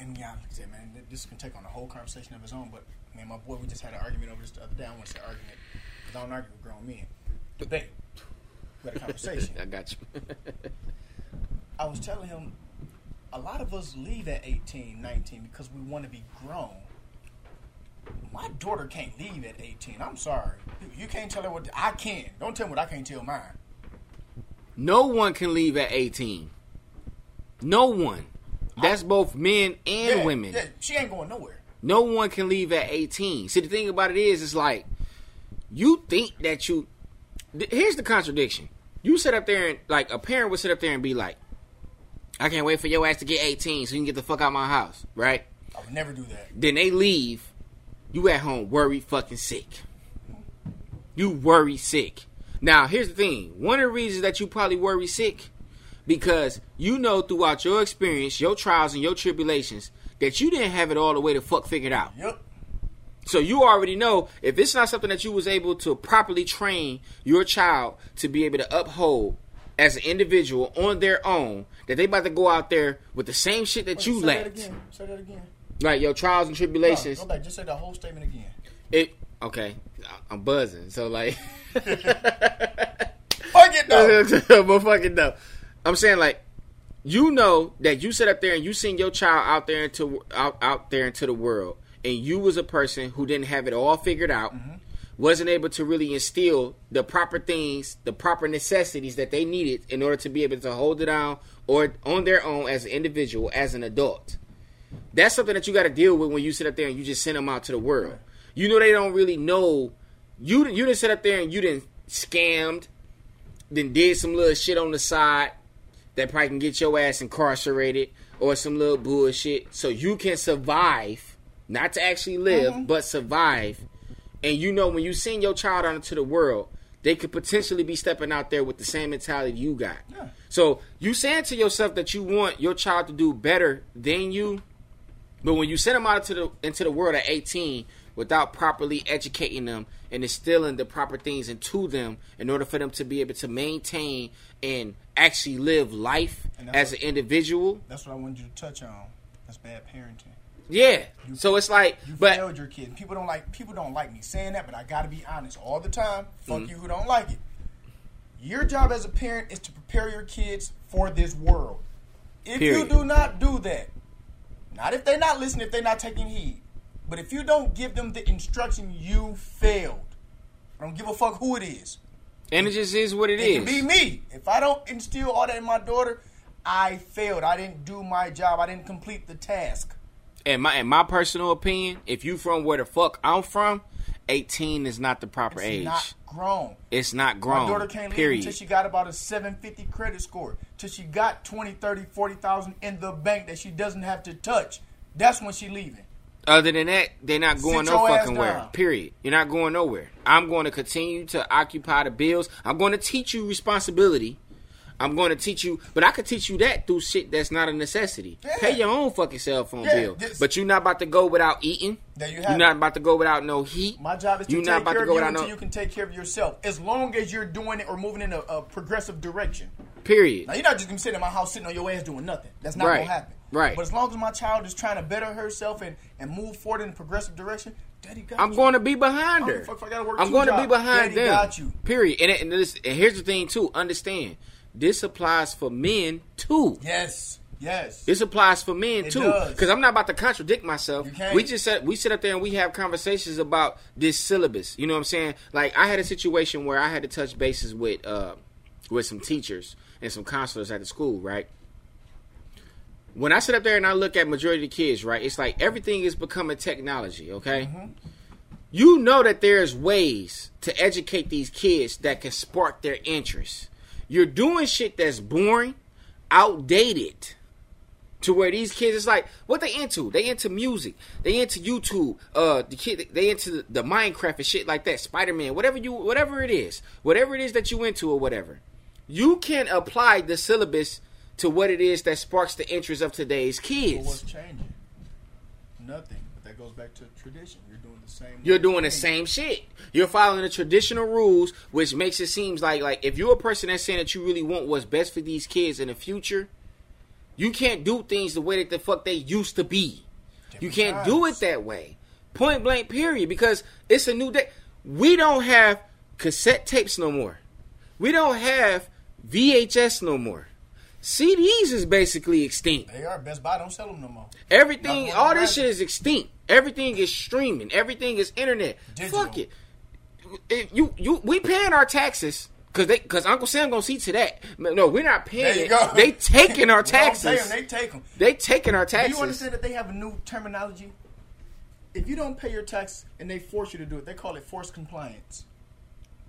And yeah, like I said, man, this can take on a whole conversation of its own. But me and my boy, we just had an argument over this the other day. I want to say argument because I don't argue with grown men. Debate. We had a conversation. I got you. I was telling him a lot of us leave at 18, 19 because we want to be grown. My daughter can't leave at 18. I'm sorry. You- You can't tell her what I can. Don't tell me what I can't tell mine. no one can leave at eighteen. No one. That's both men and Yeah, women. Yeah, she ain't going nowhere. No one can leave at 18. See, the thing about it is, it's like, you think that you. th- Here's the contradiction. You sit up there and, like, a parent would sit up there and be like, I can't wait for your ass to get 18 so you can get the fuck out of my house, right? I would never do that. Then they leave. You at home worried fucking sick. You worry sick. Now, here's the thing. One of the reasons that you probably worry sick because you know throughout your experience, your trials and your tribulations, that you didn't have it all the way to fuck figured out. Yep. So you already know if it's not something that you was able to properly train your child to be able to uphold as an individual on their own, that they about to go out there with the same shit that Wait, you say that again. Say that again. Like your trials and No, tribulations. go back. Just say the whole statement again. It okay. I'm buzzing. So like Fuck it though. but fucking no. I'm saying like you know that you sit up there and you send your child out there into out out there into the world, and you was a person who didn't have it all figured out, mm-hmm. wasn't able to really instill the proper things, the proper necessities that they needed in order to be able to hold it down or on their own as an individual, as an adult. That's something that you got to deal with when you sit up there and you just send them out to the world. You know they don't really know. You you didn't sit up there and you didn't scammed, then did some little shit on the side that probably can get your ass incarcerated or some little bullshit so you can survive, not to actually live, mm-hmm. but survive. And you know when you send your child out into the world, they could potentially be stepping out there with the same mentality you got. So you saying to yourself that you want your child to do better than you, but when you send them out into the into the world at 18 without properly educating them and instilling the proper things into them in order for them to be able to maintain and actually live life as what- an individual. That's what I wanted you to touch on. That's bad parenting. Yeah. So it's like You but failed your kid. People don't like people don't like me saying that, but I gotta be honest all the time. Fuck Mm-hmm. you who don't like it. Your job as a parent is to prepare your kids for this world. If you do not do that, not if they're not listening, if they're not taking heed, but if you don't give them the instruction, you failed. I don't give a fuck who it is. and it just is what it is. it is. can be me. If I don't instill all that in my daughter, I failed. I didn't do my job. I didn't complete the task. in my in my personal opinion, if you from where the fuck I'm from, 18 is not the proper age. It's age. not grown. it's not grown. My daughter can't leave until she got about a 750 credit score. Till she got 20, 30, 40,000 in the bank that she doesn't have to touch. That's when she leaving. Other than that, they're not going Sit no fucking where. Period. You're not going nowhere. I'm going to continue to occupy the bills. I'm going to teach you responsibility. I'm going to teach you, but I could teach you that through shit that's not a necessity. Yeah. Pay your own fucking cell phone Yeah, bill. this- But you're not about to go without eating. There you You're it. not about to go without no heat. My job is to You're take care to of you until no you can take care of yourself. As long as you're doing it or moving in a, a progressive direction. period. Now you're not just gonna sit in my house sitting on your ass doing nothing. That's not Right. gonna happen. Right. But as long as my child is trying to better herself and, and move forward in a progressive direction, Daddy got I'm you. going to be behind her. don't fuck if I gotta work I'm going to be behind Daddy them. Period. And, and, this, and here's the thing too. Understand, this applies for men too. Yes. Yes. This applies for men It too, because I'm not about to contradict myself. We just said we sit up there and we have conversations about this syllabus. You know what I'm saying? Like I had a situation where I had to touch bases with uh, with some teachers and some counselors at the school, right? When I sit up there and I look at majority of the kids, right, it's like everything is becoming technology. Okay, you know that there's ways to educate these kids that can spark their interest. You're doing shit that's boring, outdated To where these kids is like, what they into? They into music. They into YouTube. Uh, the kid, they into the, Minecraft and shit like that. Spider Man, whatever you, whatever it is, whatever it is that you into or whatever. You can apply the syllabus to what it is that sparks the interest of today's kids. what's changing? Nothing. That goes back to tradition. You're doing the same. You're doing the thing. same shit. You're following the traditional rules, which makes it seems like like if you're a person that's saying that you really want what's best for these kids in the future, you can't do things the way that the fuck they used to be. you can't do it that way. Point blank, period. Because it's a new day. We don't have cassette tapes no more. We don't have VHS no more. CDs is basically extinct. They are. Best Buy don't sell them no more. Everything, all this shit is extinct. Everything is streaming. Everything is internet. Digital. Fuck it. If you you we paying our taxes because they because Uncle Sam gonna see to that. No, we're not paying. you it. go. They taking our taxes. They take them. They taking our Do taxes. you understand that they have a new terminology? If you don't pay your tax and they force you to do it, they call it forced compliance.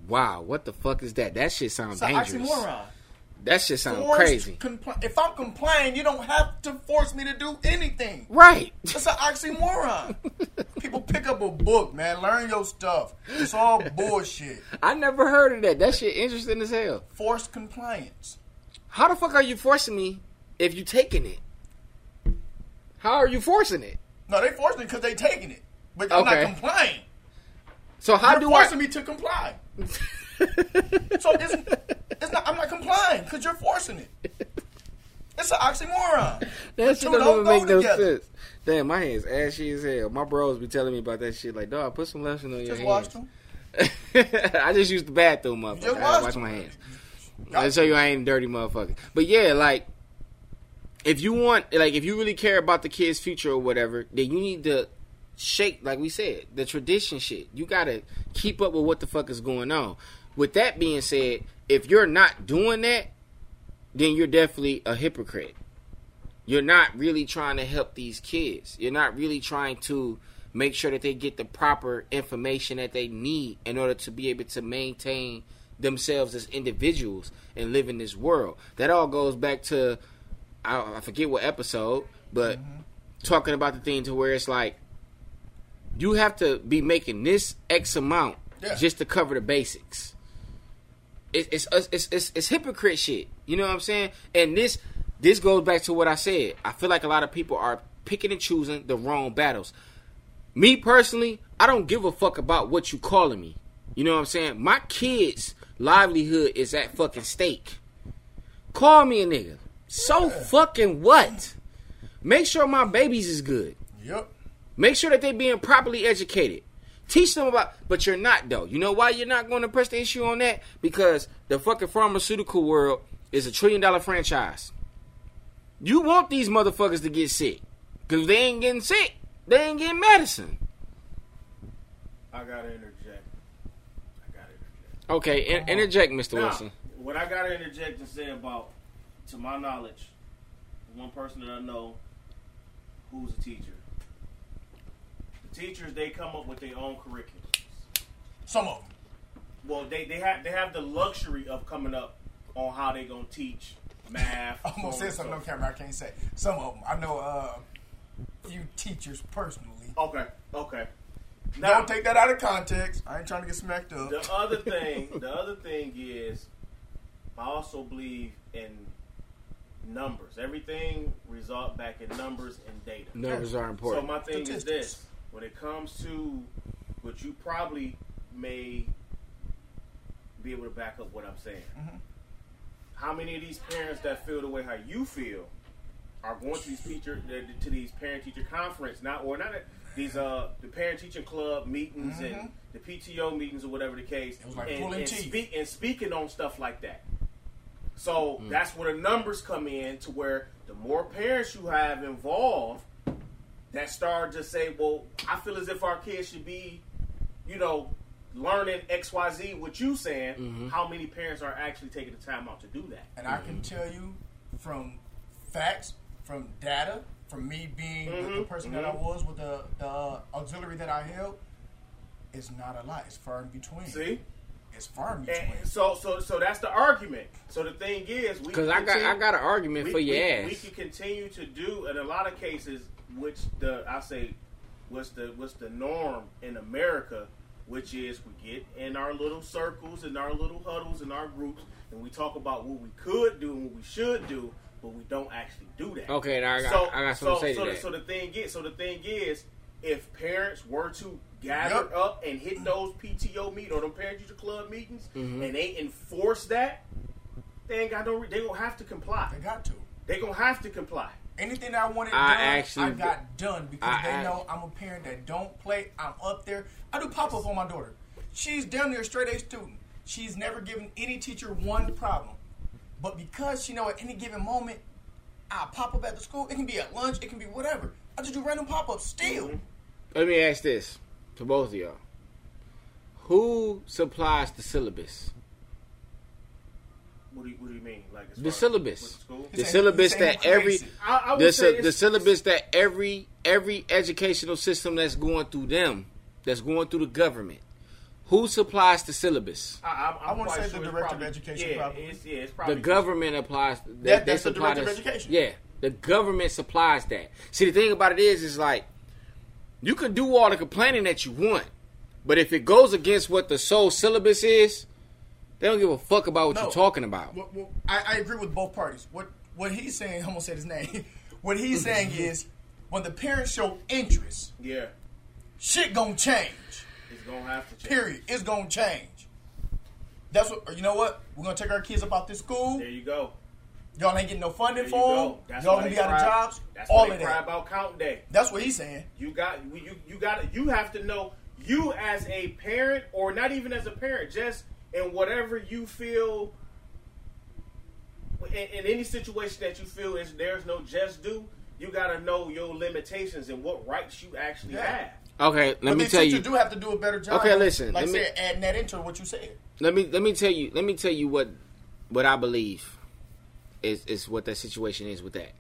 Wow, what the fuck is that? That shit sounds an dangerous. oxymoron. That shit sounds crazy. compli- if I'm complying, you don't have to force me to do anything. Right. That's an oxymoron. People pick up a book, man. Learn your stuff. It's all bullshit. I never heard of that. That shit interesting as hell. Forced compliance. How the fuck are you forcing me if you taking it? How are you forcing it? No, they forcing me because they taking it, but I'm Okay. not complying. So how You're do forcing I? me to comply. so it's, it's not. I'm not complying because you're forcing it. It's an oxymoron. That shit don't, even make no together. sense. Damn, my hands ashy as hell. My bros be telling me about that shit. Like, dog, put some lotion on your hands. Just watch them. I just used the bathroom, motherfucker. just I washed wash them. my hands. I'll show you I ain't a dirty motherfucker. But yeah, like, if you want, like, if you really care about the kid's future or whatever, then you need to shake, like we said, the tradition shit. You gotta keep up with what the fuck is going on. With that being said, if you're not doing that, then you're definitely a hypocrite. You're not really trying to help these kids. You're not really trying to make sure that they get the proper information that they need in order to be able to maintain themselves as individuals and live in this world. That all goes back to I, I forget what episode, but mm-hmm. talking about the thing to where it's like you have to be making this X amount Yeah. just to cover the basics. It, it's, it's it's it's hypocrite shit. You know what I'm saying? And this this goes back to what I said. I feel like a lot of people are picking and choosing the wrong battles. Me personally, I don't give a fuck about what you calling me. You know what I'm saying? My kids' livelihood is at fucking stake. Call me a nigga. So fucking what? Make sure my babies is good. Yep. Make sure that they being properly educated. Teach them about, but you're not though. You know why you're not going to press the issue on that? Because the fucking pharmaceutical world is a trillion dollar franchise. You want these motherfuckers to get sick, because they ain't getting sick. They ain't getting medicine. I gotta interject. I gotta interject. Okay, in- interject, Mr. Now, Wilson. what I gotta interject and say about, to my knowledge, one person that I know who's a teacher. The teachers they come up with their own curriculum. Some of them. Well, they, they have they have the luxury of coming up on how they gonna teach math. I'm gonna say something on camera. I can't say. Some of them. I know uh, a few teachers personally. Okay, okay. Now, Don't take that out of context. I ain't trying to get smacked up. The other thing, the other thing is, I also believe in numbers. Everything result back in numbers and data. Numbers are important. So my thing is this: when it comes to what you probably may be able to back up what I'm saying. Mm-hmm. How many of these parents that feel the way how you feel are going to these teacher to these parent teacher conference now or not these uh the parent teacher club meetings and the PTO meetings or whatever the case Mm-hmm. It was like and, and, teeth. speak, and speaking on stuff like that. So that's where the numbers come in to where the more parents you have involved that start just say, well, I feel as if our kids should be, you know, learning XYZ, what you saying, how many parents are actually taking the time out to do that? And I can tell you from facts, from data, from me being the, the Mhm, person that I was with the, the uh, auxiliary that I held, it's not a lot. It's far in between. See? it's far between. And so, so, so that's the argument. So the thing is, we Because I got I got an argument we, for your we, ass. We can continue to do in a lot of cases, which the I say, what's the what's the norm in America, which is we get in our little circles and our little huddles and our groups, and we talk about what we could do and what we should do, but we don't actually do that. Okay, now I got- so, I got something so, to say to so that. The, so the thing is, so the thing is, if parents were to gather Yep. up and hit those PTO meet or them parent teacher club meetings, Mm-hmm. and they enforce that, they ain't got no. re- They gonna have to comply. They got to. They gonna have to comply. Anything that I wanted I done, actually- I got done because I they act- know I'm a parent that don't play. I'm up there. I do pop up on my daughter. She's down there, straight A student. She's never given any teacher one problem. But because she know at any given moment, I pop up at the school. It can be at lunch. It can be whatever. I just do random pop ups still. Mm-hmm. Let me ask this to both of y'all: Who supplies the syllabus? What do you, what do you mean? Like The syllabus. The saying- syllabus he's that every. I, I the, sy- the syllabus that every every educational system that's going through them, that's going through the government. Who supplies the syllabus? I, I'm, I'm I wanna say the sure it's director of education, Yeah, probably. it's, yeah, it's The government applies. They, That- they that's the supply director of education. Yeah, the government supplies that. See, the thing about it is, is like you can do all the complaining that you want, but if it goes against what the sole syllabus is, they don't give a fuck about what No. you're talking about. What, what, I, I agree with both parties. What what he's saying, I almost said his name. what he's saying mm-hmm. is, when the parents show interest, Yeah, shit gonna change. it's gonna have to change. Period. It's gonna change. That's what. You know what? We're gonna take our kids up out this school. There you go. Y'all ain't getting no funding for them. Y'all why gonna they be out of jobs. That's All why of cry that. about count day. That's what he's saying. You got you you got you have to know you as a parent or not even as a parent, just in whatever you feel in, in any situation that you feel is there's no just do. You got to know your limitations and what rights you actually Yeah. have. Okay, let but me tell you. you. do have to do a better job. Okay, listen, Like let me- I said, adding that into what you said. Let me let me tell you. Let me tell you what what I believe is is what that situation is with that.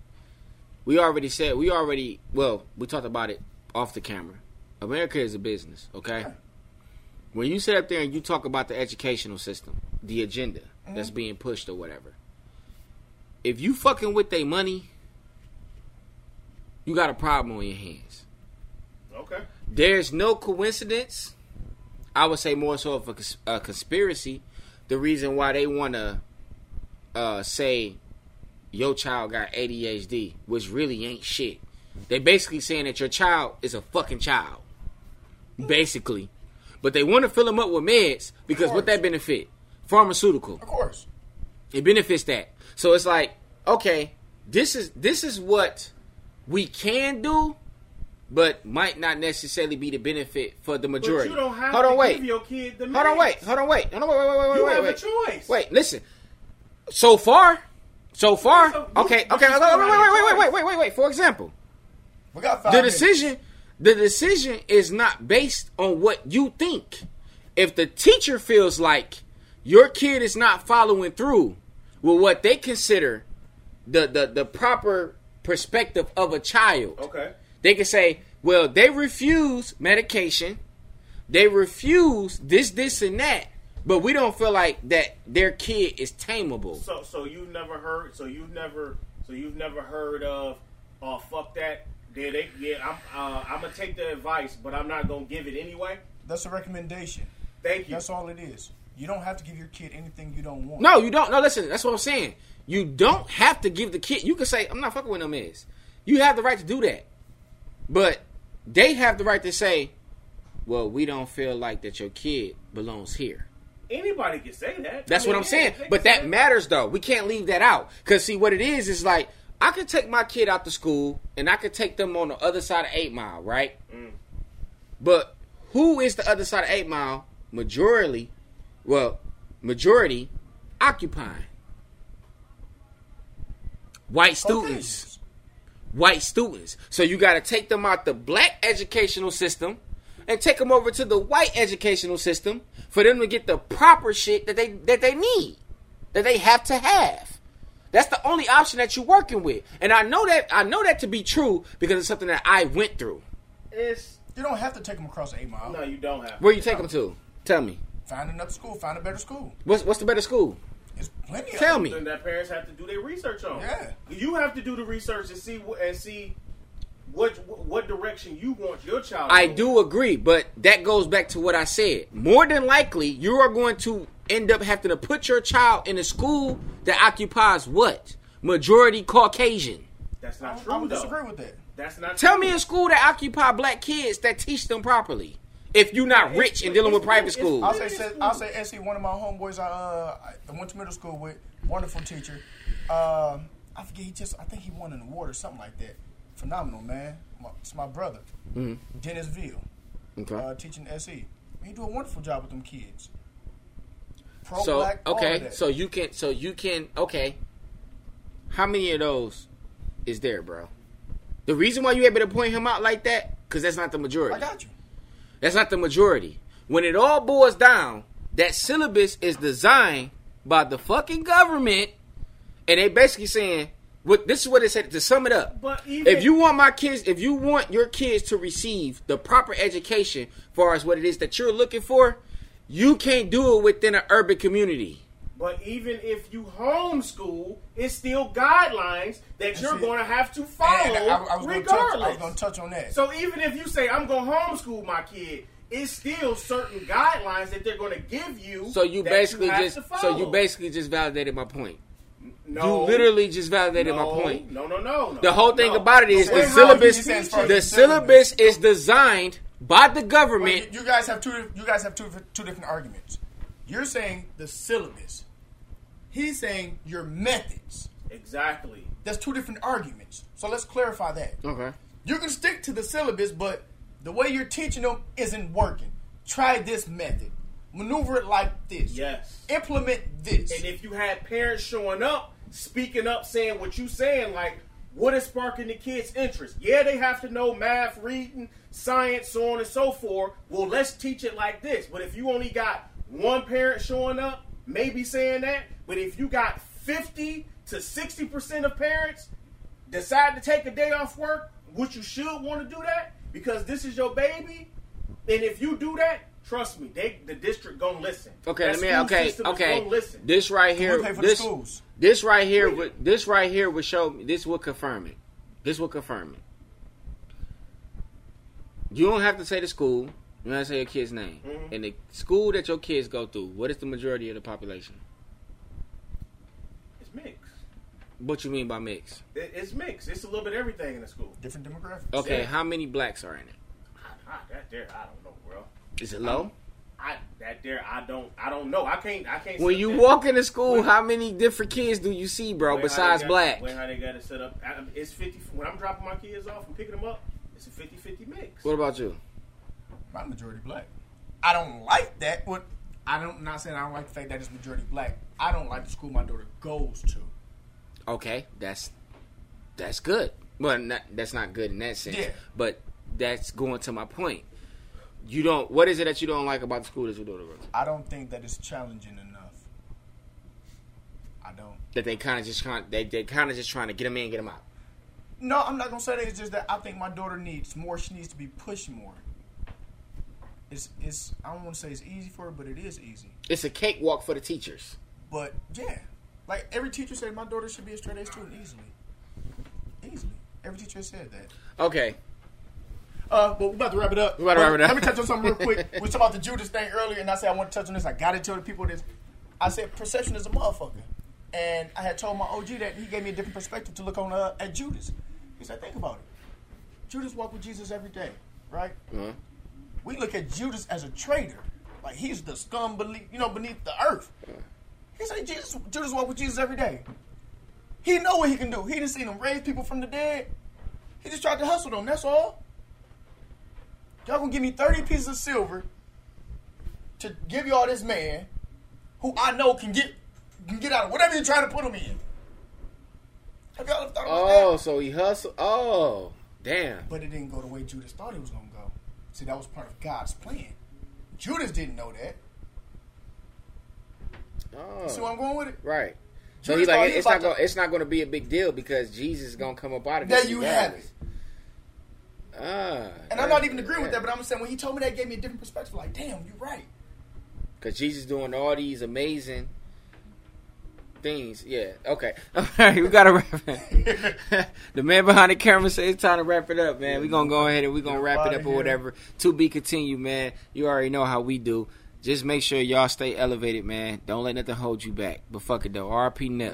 We already said we already well we talked about it off the camera. America is a business, okay? When you sit up there and you talk about the educational system, the agenda that's being pushed or whatever, if you fucking with their money, you got a problem on your hands. Okay. There's no coincidence. I would say more so of a, cons- a conspiracy. The reason why they want to uh, say your child got ADHD, which really ain't shit. They basically saying that your child is a fucking child, basically. But they want to fill them up with meds because what that benefit? Pharmaceutical. Of course. It benefits that. So it's like, okay, this is this is what we can do, but might not necessarily be the benefit for the But majority. you don't have hold to on, wait. give your kid the meds. hold on, wait. Hold on, wait. Hold on, wait, wait, wait, wait, You wait, have wait. a choice. Wait, listen. So far, so far, So you- okay, okay. you Wait, still wait, wait, have a wait, wait, wait, wait, wait, wait. For example, We got five the minutes. decision the decision is not based on what you think. If the teacher feels like your kid is not following through with what they consider the the, the proper perspective of a child Okay. they can say well they refuse medication. They refuse this this and that but we don't feel like that their kid is tameable So so you've never heard so you've never so you've never heard of oh fuck that yeah they yeah I'm uh, I'm gonna take the advice but I'm not gonna give it anyway. That's a recommendation. Thank you. That's all it is. You don't have to give your kid anything you don't want. No, you don't. No, listen. That's what I'm saying. You don't have to give the kid. You can say, "I'm not fucking with no meds." You have the right to do that, but they have the right to say, "Well, we don't feel like that your kid belongs here." Anybody can say that. That's I mean, what I'm yeah, saying. But can that matters, though. We can't leave that out. Cause see, what it is is like I could take my kid out to school and I could take them on the other side of Eight Mile, right? Mm. But who is the other side of Eight Mile? Majority, well, majority occupying white students. White students. So you got to take them out the black educational system and take them over to the white educational system for them to get the proper shit that they that they need, that they have to have. That's the only option that you're working with, and I know that I know that to be true because it's something that I went through. It's You don't have to take them across eight mile. no, you don't have. Where you take them to? Tell me. Find another school. Find a better school. What's what's the better school? There's plenty. of Tell them. me. That parents have to do their research on. Yeah. You have to do the research and see and see what what direction you want your child. I to do agree, but that goes back to what I said. More than likely, you are going to end up having to put your child in a school that occupies what? Majority Caucasian. That's not would- true I would though. disagree with that. That's not. Tell true. me a school that occupy black kids that teach them properly. If you're not It's- rich and dealing with private schools. I'll Really say, school. I'll say, SC. One of my homeboys, I, uh, I went to middle school with, wonderful teacher. Uh, I forget. He just, I think he won an award or something like that. Phenomenal man. My, it's my brother, Dennis Veal, Okay. uh, teaching SE. He do a wonderful job with them kids. Pro so black, okay, so you can so you can okay. How many of those is there, bro? The reason why you able to point him out like that, because that's not the majority. I got you. That's not the majority. When it all boils down, that syllabus is designed by the fucking government, and they basically saying, "What this is what it said." To sum it up, But even- if you want my kids, if you want your kids to receive the proper education, far as what it is that you're looking for, you can't do it within an urban community. But even if you homeschool, it's still guidelines that you're going to have to follow And I, I was going to touch. I regardless. was going to touch on that. So even if you say I'm going to homeschool my kid, it's still certain guidelines that they're going to give you. So you that basically have just so you basically just validated my point. no, You literally just validated no, my point. No, no, no, no. The whole thing no. about it is The the syllabus. you said teach first- it- The syllabus is designed by the But government. you, you guys have two. You guys have two two different arguments. You're saying the syllabus. He's saying your methods. Exactly. That's two different arguments. So let's clarify that. Okay. You can stick to the syllabus, but the way you're teaching them isn't working. Try this method. Maneuver it like this. Yes. Implement this. And if you had parents showing up, speaking up, saying what you're saying, like what is sparking the kids' interest? Yeah, they have to know math, reading, science, so on and so forth. Well, let's teach it like this. But if you only got one parent showing up, maybe saying that, but if you got fifty to sixty percent of parents decide to take a day off work, which you should want to do that because this is your baby, and if you do that, trust me, they the district gonna listen. Okay. That Let me. school Okay. Okay. listen. This right here. pay for the This. schools. This right here. Read Would, this right here would show me. This will confirm it. This will confirm it. You don't have to say the school. You don't have to say your kid's name. Mhm. In the school that your kids go through, what is the majority of the population? It's mixed. What you mean by mix? It- It's mixed. It's a little bit of everything in the school. Different demographics. Okay, Yeah. how many blacks are in it? I, I, that there, I don't know, bro. Is it low? I that there, I don't, I don't know. I can't, I can't. When you there- walk into school, When- how many different kids do you see, bro, besides got- black? When how they got it set up? I- It's fifty. When I'm dropping my kids off and picking them up, it's a 50-50 mix. What about you? My majority black. I don't like that. What I don't. Not saying I don't like the fact that it's majority black. I don't like the school my daughter goes to. Okay, that's that's good. Well, not, that's not good in that sense. Yeah. But that's going to my point. You don't. What is it that you don't like about the school that your daughter goes? to? I don't think that it's challenging enough. I don't. That they kind of just trying. They they kind of just trying to get them in, get them out. No, I'm not gonna say that. It's just that I think my daughter needs more. She needs to be pushed more. It's it's. I don't want to say it's easy for her, but it is easy. It's a cakewalk for the teachers. But yeah, like every teacher said, my daughter should be a straight A student easily. Easily, every teacher said that. Okay. Uh, but we're about to wrap it up. We about to wrap it up. Let me touch on something real quick. we talked about the Judas thing earlier, and I said I want to touch on this. I got to tell the people this. I said perception is a motherfucker, and I had told my OG that he gave me a different perspective to look on uh, at Judas. He said, think about it. Judas walked with Jesus every day, right? Uh-huh. We look at Judas as a traitor, like he's the scum beneath, you know, beneath the earth. He said Jesus, Judas walked with Jesus every day. He know what he can do. He didn't see him raise people from the dead. He just tried to hustle them. That's all. Y'all gonna give me thirty pieces of silver to give y'all this man who I know can get can get out of whatever you're trying to put him in. Have y'all ever thought about Oh, that? so he hustled. Oh, damn. But it didn't go the way Judas thought it was gonna go. See, that was part of God's plan. Judas didn't know that. Oh, See where I'm oh. going with it? right. So Judas he's like, it's not to- It's not going to be a big deal because Jesus is going to come up out of There this you have it. Ah, And I'm not even agreeing with that, but I'm saying when he told me that, it gave me a different perspective. Like, damn, you're right. Because Jesus doing all these amazing things. Yeah. Okay. All right. We gotta wrap it. the man behind the camera says it's time to wrap it up, man. We're gonna go ahead and we're gonna wrap it up or whatever. To be continued, man. You already know how we do. Just make sure y'all stay elevated, man. Don't let nothing hold you back. But fuck it though. RP Nip.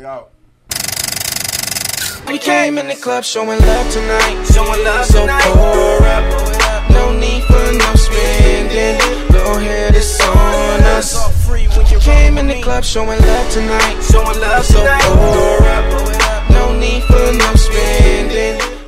We came in the club showing love tonight. Showing love so pour up. No need for no spending. Go ahead, it's on us. We came in the club showing love tonight. Showing love so pour up. No need for no spending.